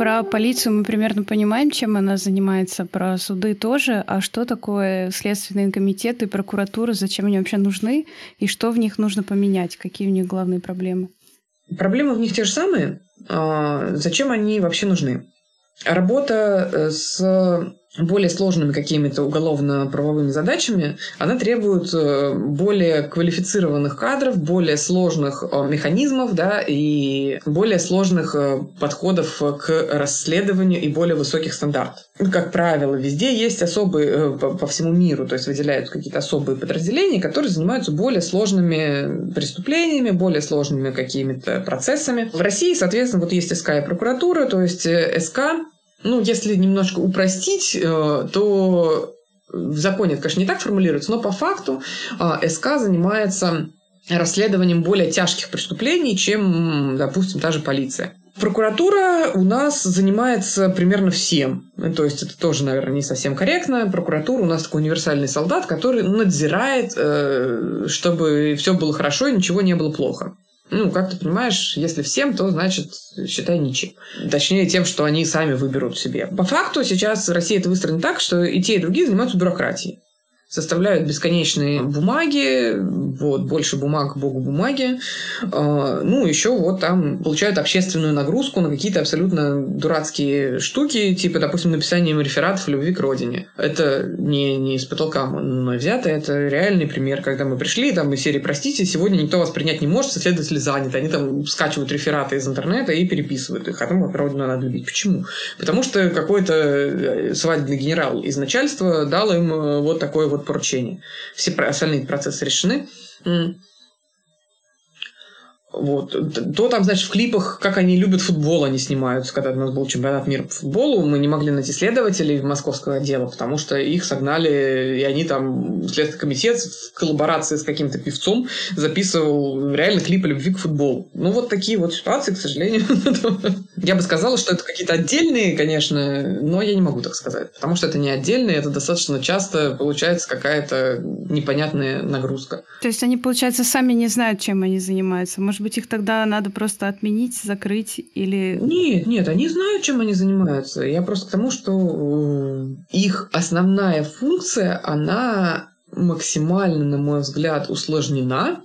про полицию мы примерно понимаем, чем она занимается, про суды тоже. А что такое следственные комитеты, прокуратура, зачем они вообще нужны и что в них нужно поменять, какие у них главные проблемы? Проблемы в них те же самые. А, зачем они вообще нужны? Работа э, с более сложными какими-то уголовно-правовыми задачами, она требует э, более квалифицированных кадров, более сложных э, механизмов, да, и более сложных э, подходов к расследованию и более высоких стандартов. Ну, как правило, везде есть особые, по всему миру, то есть выделяются какие-то особые подразделения, которые занимаются более сложными преступлениями, более сложными какими-то процессами. В России, соответственно, вот есть СК и прокуратура, то есть СК ну, если немножко упростить, э, то в законе это, конечно, не так формулируется, но по факту э, СК занимается расследованием более тяжких преступлений, чем, допустим, та же полиция. Прокуратура у нас занимается примерно всем. То есть это тоже, наверное, не совсем корректно. Прокуратура у нас такой универсальный солдат, который надзирает, э, чтобы все было хорошо и ничего не было плохо. Ну, как ты понимаешь, если всем, то значит, считай, ничем. Точнее, тем, что они сами выберут себе. По факту сейчас Россия это выстроена так, что и те, и другие занимаются бюрократией составляют бесконечные бумаги, вот, больше бумаг, богу бумаги. А, ну, еще вот там получают общественную нагрузку на какие-то абсолютно дурацкие штуки, типа, допустим, написанием рефератов любви к родине. Это не, не из потолка мной взято, это реальный пример, когда мы пришли, там, из серии «Простите, сегодня никто вас принять не может, следователи заняты». Они там скачивают рефераты из интернета и переписывают их, а там родину надо любить. Почему? Потому что какой-то э, свадебный генерал из начальства дал им э, вот такой вот вот поручение. Все остальные процессы решены. Вот. То там, значит, в клипах, как они любят футбол, они снимаются. Когда у нас был чемпионат мира по футболу, мы не могли найти следователей московского отдела, потому что их согнали, и они там, Следственный комитет в коллаборации с каким-то певцом записывал реально клипы любви к футболу. Ну, вот такие вот ситуации, к сожалению. Я бы сказала, что это какие-то отдельные, конечно, но я не могу так сказать, потому что это не отдельные, это достаточно часто получается какая-то непонятная нагрузка. То есть они, получается, сами не знают, чем они занимаются. Может быть, их тогда надо просто отменить, закрыть или... Нет, нет, они знают, чем они занимаются. Я просто к тому, что э, их основная функция, она максимально, на мой взгляд, усложнена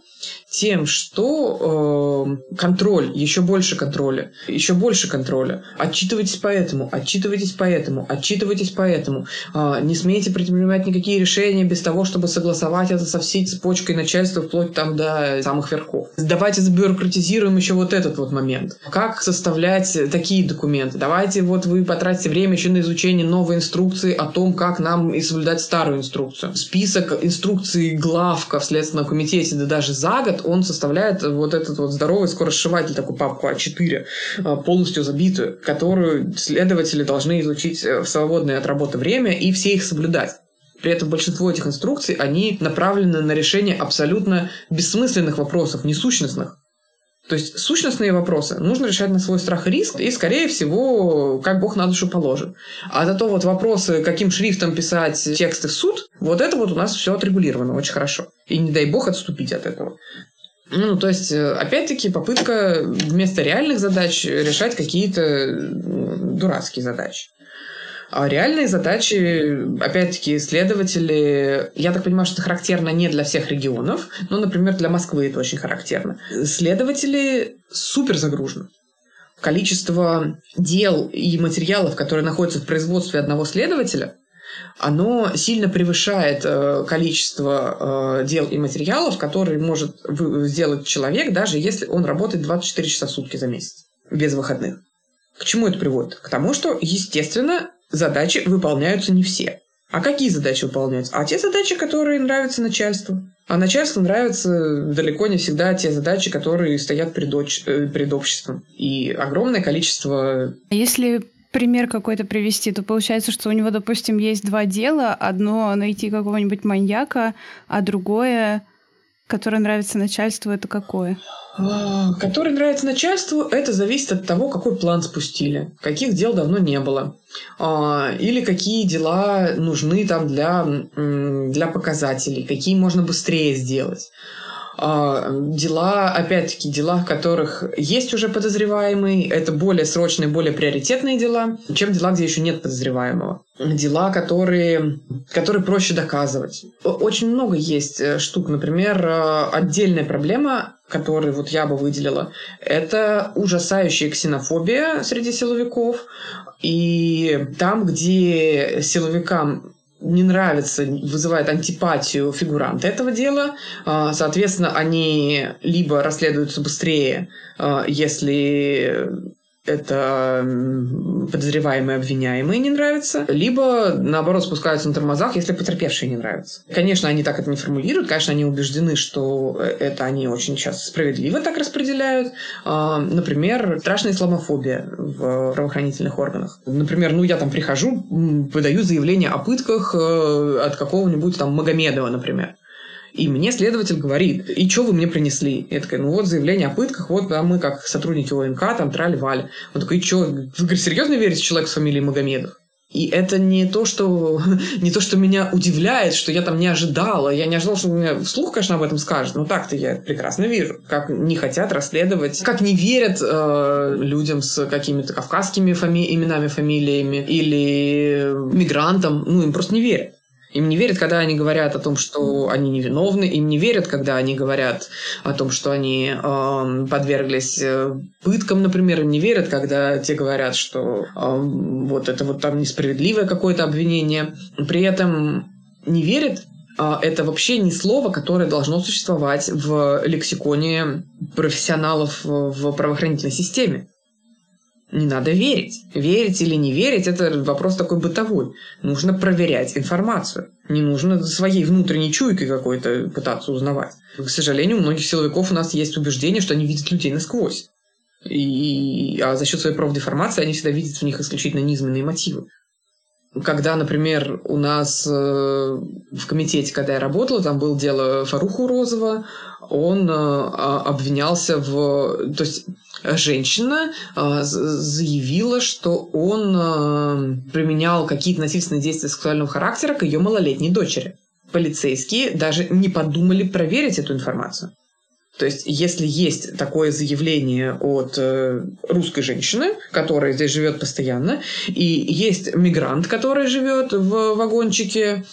тем, что э, контроль, еще больше контроля, еще больше контроля. Отчитывайтесь по этому, отчитывайтесь по этому, отчитывайтесь по этому. Э, не смейте принимать никакие решения без того, чтобы согласовать это со всей цепочкой начальства вплоть там до самых верхов. Давайте забюрократизируем еще вот этот вот момент. Как составлять такие документы? Давайте вот вы потратите время еще на изучение новой инструкции о том, как нам и соблюдать старую инструкцию. Список инструкций главка в Следственном комитете, да даже за год он составляет вот этот вот здоровый скоросшиватель, такую папку А4, а, полностью забитую, которую следователи должны изучить э, в свободное от работы время и все их соблюдать. При этом большинство этих инструкций, они направлены на решение абсолютно бессмысленных вопросов, несущностных. То есть сущностные вопросы нужно решать на свой страх и риск, и, скорее всего, как Бог на душу положит. А зато вот вопросы, каким шрифтом писать тексты в суд, вот это вот у нас все отрегулировано очень хорошо. И не дай Бог отступить от этого. Ну, то есть, э, опять-таки, попытка вместо реальных задач решать какие-то дурацкие задачи. А реальные задачи, опять-таки, исследователи, я так понимаю, что это характерно не для всех регионов, но, например, для Москвы это очень характерно. Следователи супер загружены. Количество дел и материалов, которые находятся в производстве одного следователя, оно сильно превышает э, количество э, дел и материалов, которые может сделать человек, даже если он работает 24 часа в сутки за месяц, без выходных. К чему это приводит? К тому, что, естественно, задачи выполняются не все. А какие задачи выполняются? А те задачи, которые нравятся начальству. А начальству нравятся далеко не всегда те задачи, которые стоят пред, э, пред обществом. И огромное количество... А если пример какой-то привести, то получается, что у него, допустим, есть два дела. Одно найти какого-нибудь маньяка, а другое, которое нравится начальству, это какое? А, который нравится начальству, это зависит от того, какой план спустили, каких дел давно не было, а, или какие дела нужны там для, для показателей, какие можно быстрее сделать. А, дела, опять-таки, дела, в которых есть уже подозреваемый, это более срочные, более приоритетные дела, чем дела, где еще нет подозреваемого. Дела, которые, которые проще доказывать. Очень много есть э, штук. Например, э, отдельная проблема, которую вот я бы выделила, это ужасающая ксенофобия среди силовиков. И там, где силовикам не нравится, вызывает антипатию фигурант этого дела. А, соответственно, они либо расследуются быстрее, а, если это подозреваемые обвиняемые не нравятся, либо, наоборот, спускаются на тормозах, если потерпевшие не нравятся. Конечно, они так это не формулируют, конечно, они убеждены, что это они очень часто справедливо так распределяют. А, например, страшная исламофобия в правоохранительных органах. Например, ну, я там прихожу, выдаю заявление о пытках э, от какого-нибудь там Магомедова, например. И мне следователь говорит, и что вы мне принесли? Я такая, ну вот заявление о пытках, вот а мы как сотрудники ОНК, там трали-вали. Он такой, и что, вы говорит, серьезно верите человек с фамилией Магомедов? И это не то, что, не то, что меня удивляет, что я там не ожидала. Я не ожидала, что меня вслух, конечно, об этом скажет. Но так-то я прекрасно вижу, как не хотят расследовать, как не верят э, людям с какими-то кавказскими фами- именами, фамилиями или мигрантам. Ну, им просто не верят. Им не верят, когда они говорят о том, что они невиновны, им не верят, когда они говорят о том, что они э, подверглись пыткам, например, им не верят, когда те говорят, что э, вот это вот там несправедливое какое-то обвинение. При этом не верят а, это вообще не слово, которое должно существовать в лексиконе профессионалов в правоохранительной системе не надо верить. Верить или не верить – это вопрос такой бытовой. Нужно проверять информацию. Не нужно своей внутренней чуйкой какой-то пытаться узнавать. К сожалению, у многих силовиков у нас есть убеждение, что они видят людей насквозь. И, а за счет своей профдеформации они всегда видят в них исключительно низменные мотивы когда, например, у нас э, в комитете, когда я работала, там было дело Фаруху Розова, он э, а, обвинялся в... То есть женщина э, заявила, что он э, применял какие-то насильственные действия сексуального характера к ее малолетней дочери. Полицейские даже не подумали проверить эту информацию. То есть, если есть такое заявление от э, русской женщины, которая здесь живет постоянно, и есть мигрант, который живет в вагончике,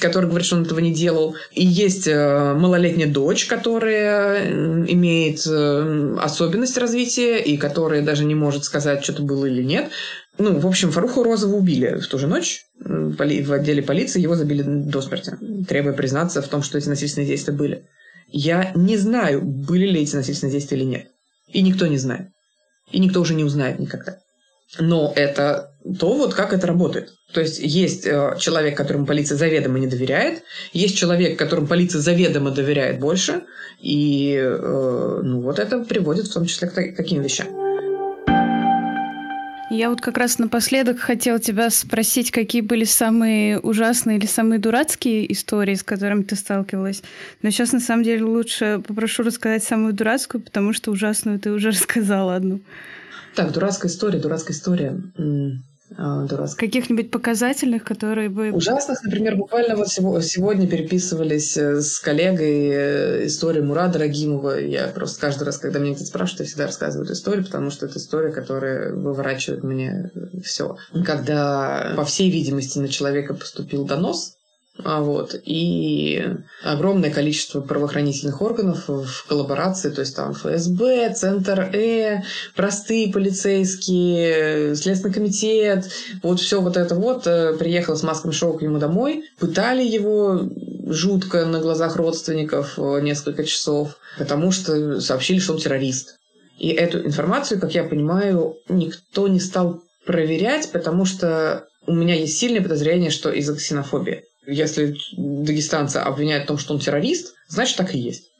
который говорит, что он этого не делал, и есть э, малолетняя дочь, которая имеет э, особенность развития и которая даже не может сказать, что-то было или нет, ну, в общем, Фаруху Розову убили в ту же ночь. В отделе полиции его забили до смерти, требуя признаться в том, что эти насильственные действия были. Я не знаю, были ли эти насильственные действия или нет. И никто не знает. И никто уже не узнает никогда. Но это то, вот как это работает. То есть есть э, человек, которому полиция заведомо не доверяет, есть человек, которому полиция заведомо доверяет больше, и э, ну, вот это приводит в том числе к таким вещам. Я вот как раз напоследок хотела тебя спросить, какие были самые ужасные или самые дурацкие истории, с которыми ты сталкивалась. Но сейчас, на самом деле, лучше попрошу рассказать самую дурацкую, потому что ужасную ты уже рассказала одну. Так, дурацкая история, дурацкая история. А, дурацких. Каких-нибудь показательных, которые бы... Ужасных, например, буквально вот сегодня переписывались э, с коллегой э, историю Мурада Рагимова. Я просто каждый раз, когда меня кто-то спрашивает, я всегда рассказываю эту историю, потому что это история, которая выворачивает мне все. Когда, по всей видимости, на человека поступил донос, вот. И огромное количество правоохранительных органов в коллаборации, то есть там ФСБ, Центр Э, простые полицейские, Следственный комитет, вот все вот это вот э, приехало с маском шоу к нему домой, пытали его жутко на глазах родственников э, несколько часов, потому что сообщили, что он террорист. И эту информацию, как я понимаю, никто не стал проверять, потому что у меня есть сильное подозрение, что из-за ксенофобии. Если дагестанца обвиняют в том, что он террорист, значит так и есть.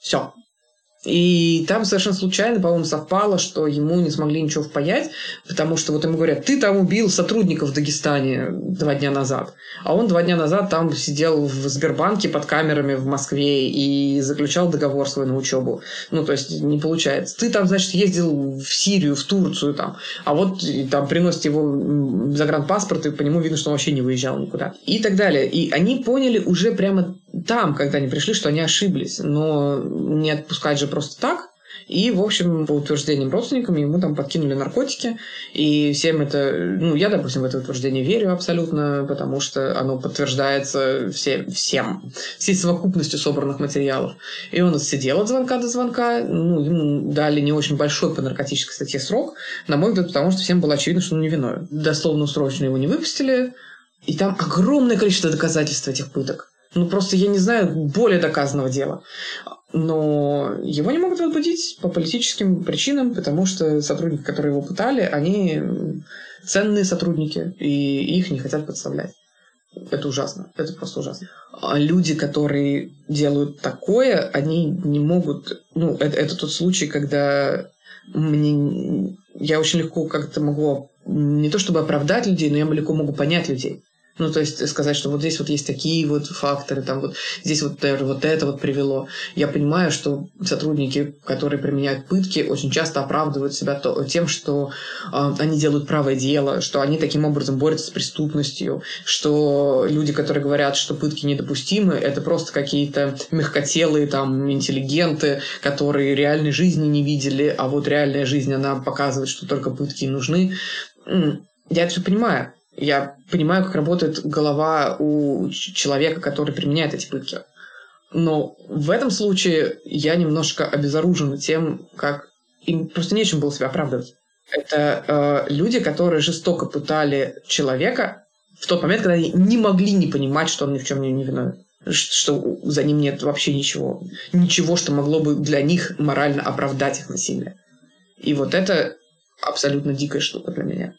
Все. И там совершенно случайно, по-моему, совпало, что ему не смогли ничего впаять, потому что вот ему говорят, ты там убил сотрудников в Дагестане два дня назад. А он два дня назад там сидел в Сбербанке под камерами в Москве и заключал договор свой на учебу. Ну, то есть не получается. Ты там, значит, ездил в Сирию, в Турцию там, а вот там приносит его загранпаспорт, и по нему видно, что он вообще не выезжал никуда. И так далее. И они поняли уже прямо там, когда они пришли, что они ошиблись. Но не отпускать же просто так. И, в общем, по утверждениям родственникам ему там подкинули наркотики. И всем это... Ну, я, допустим, в это утверждение верю абсолютно, потому что оно подтверждается все, всем, всей совокупностью собранных материалов. И он сидел от звонка до звонка. Ну, ему дали не очень большой по наркотической статье срок, на мой взгляд, потому что всем было очевидно, что он невиновен. Дословно срочно его не выпустили. И там огромное количество доказательств этих пыток. Ну, просто я не знаю более доказанного дела. Но его не могут возбудить по политическим причинам, потому что сотрудники, которые его пытали, они ценные сотрудники, и их не хотят подставлять. Это ужасно. Это просто ужасно. А люди, которые делают такое, они не могут... Ну, это, это тот случай, когда мне... Я очень легко как-то могу не то чтобы оправдать людей, но я легко могу понять людей. Ну, то есть сказать, что вот здесь вот есть такие вот факторы, там вот здесь вот, вот это вот привело. Я понимаю, что сотрудники, которые применяют пытки, очень часто оправдывают себя то, тем, что э, они делают правое дело, что они таким образом борются с преступностью, что люди, которые говорят, что пытки недопустимы, это просто какие-то мягкотелые там интеллигенты, которые реальной жизни не видели, а вот реальная жизнь, она показывает, что только пытки нужны. Я это все понимаю. Я понимаю, как работает голова у человека, который применяет эти пытки. Но в этом случае я немножко обезоружен тем, как им просто нечем было себя оправдывать. Это э, люди, которые жестоко пытали человека в тот момент, когда они не могли не понимать, что он ни в чем не виновен. Что за ним нет вообще ничего. Ничего, что могло бы для них морально оправдать их насилие. И вот это абсолютно дикая штука для меня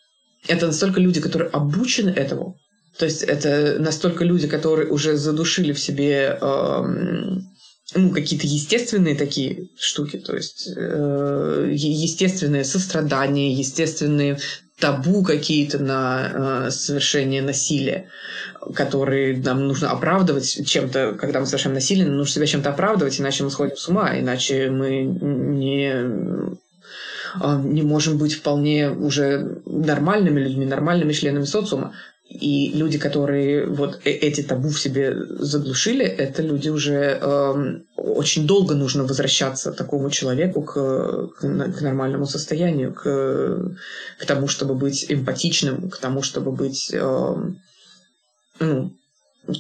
это настолько люди, которые обучены этому. То есть это настолько люди, которые уже задушили в себе э, ну, какие-то естественные такие штуки, то есть э, естественное сострадание, естественные табу какие-то на э, совершение насилия, которые нам нужно оправдывать чем-то, когда мы совершаем насилие, нам нужно себя чем-то оправдывать, иначе мы сходим с ума, иначе мы не не можем быть вполне уже нормальными людьми, нормальными членами социума. И люди, которые вот э, эти табу в себе заглушили, это люди уже э, очень долго нужно возвращаться такому человеку к, к нормальному состоянию, к, к тому, чтобы быть эмпатичным, к тому, чтобы быть э, ну,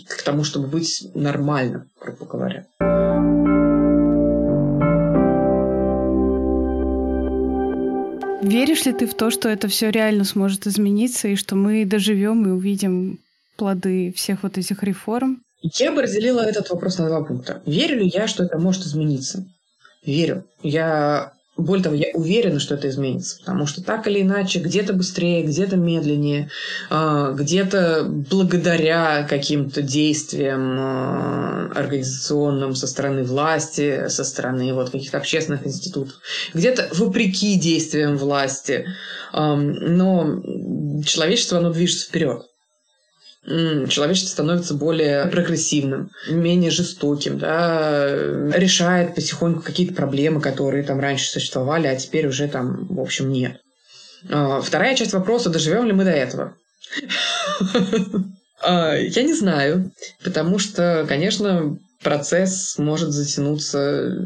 к тому, чтобы быть нормальным, грубо говоря. Веришь ли ты в то, что это все реально сможет измениться, и что мы доживем и увидим плоды всех вот этих реформ? Я бы разделила этот вопрос на два пункта. Верю ли я, что это может измениться? Верю. Я более того, я уверена, что это изменится, потому что так или иначе, где-то быстрее, где-то медленнее, а, где-то благодаря каким-то действиям а, организационным со стороны власти, со стороны вот каких-то общественных институтов, где-то вопреки действиям власти, но человечество, оно движется вперед человечество становится более прогрессивным, менее жестоким, да, решает потихоньку какие-то проблемы, которые там раньше существовали, а теперь уже там, в общем, нет. А, вторая часть вопроса, доживем ли мы до этого? А, я не знаю, потому что, конечно, процесс может затянуться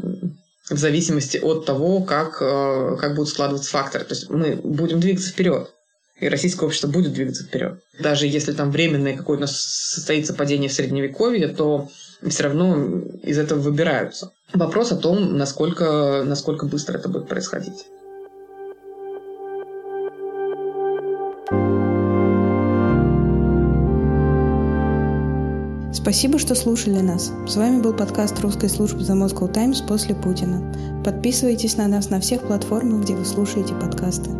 в зависимости от того, как, а, как будут складываться факторы. То есть мы будем двигаться вперед и российское общество будет двигаться вперед. Даже если там временное какое-то состоится падение в средневековье, то все равно из этого выбираются. Вопрос о том, насколько, насколько быстро это будет происходить. Спасибо, что слушали нас. С вами был подкаст русской службы The Moscow Times после Путина. Подписывайтесь на нас на всех платформах, где вы слушаете подкасты.